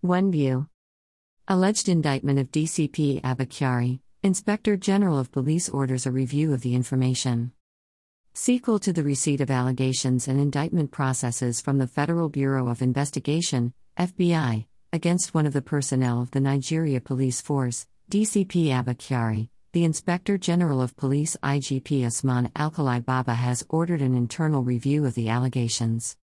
One View. Alleged indictment of DCP Abba Kyari, Inspector General of Police orders a review of the information. Sequel to the receipt of allegations and indictment processes from the Federal Bureau of Investigation, FBI, against one of the personnel of the Nigeria Police Force, DCP Abba Kyari, the Inspector General of Police IGP Usman Alkali Baba has ordered an internal review of the allegations.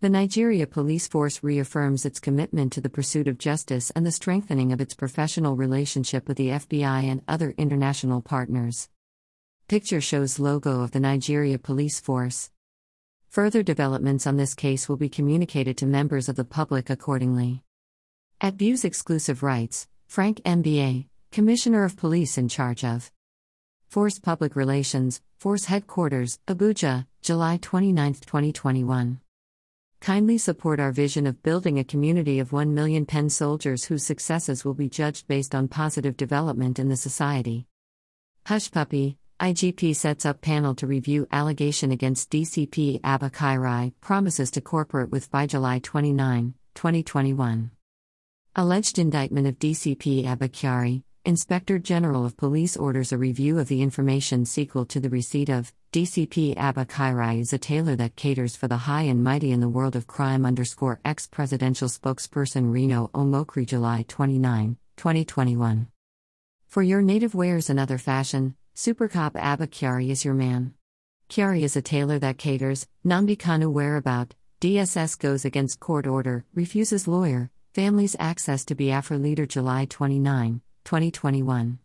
The Nigeria Police Force reaffirms its commitment to the pursuit of justice and the strengthening of its professional relationship with the FBI and other international partners. Picture shows logo of the Nigeria Police Force. Further developments on this case will be communicated to members of the public accordingly. At Views Exclusive Rights, Frank MBA, Commissioner of Police in charge of Force Public Relations, Force Headquarters, Abuja, July 29, 2021 kindly support our vision of building a community of 1 million pen soldiers whose successes will be judged based on positive development in the society. Hushpuppi, IGP sets up panel to review allegation against DCP Abba Kyari, promises to corporate with by July 29, 2021. Alleged indictment of DCP Abba Kyari, Inspector General of Police orders a review of the information sequel to the receipt of DCP Abba Kyari is a tailor that caters for the high and mighty in the world of crime underscore ex presidential spokesperson Reno Omokri July 29, 2021. For your native wares and other fashion, Super Cop Abba Kyari is your man. Kyari is a tailor that caters, Nnamdi Kanu whereabout, DSS goes against court order, refuses lawyer, families access to Biafra leader July 29, 2021.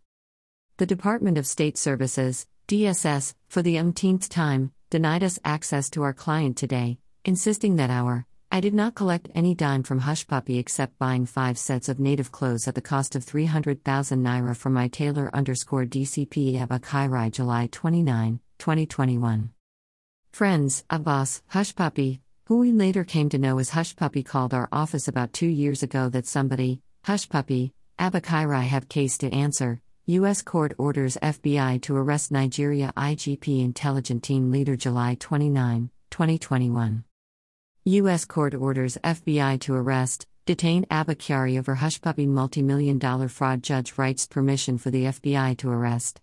The Department of State Services, DSS, for the umpteenth time, denied us access to our client today, insisting that our I did not collect any dime from Hushpuppi except buying five sets of native clothes at the cost of 300,000 naira from my tailor underscore DCP Abba Kyari July 29, 2021. Friends, Abbas, Hushpuppi, who we later came to know as Hushpuppi, called our office about two years ago that somebody, Hush Puppy, Abba Kyari have case to answer. U.S. court orders FBI to arrest Nigeria IGP intelligence team leader July 29, 2021. U.S. court orders FBI to arrest, detain Abba over Hushpuppi multi-million dollar fraud judge writes permission for the FBI to arrest.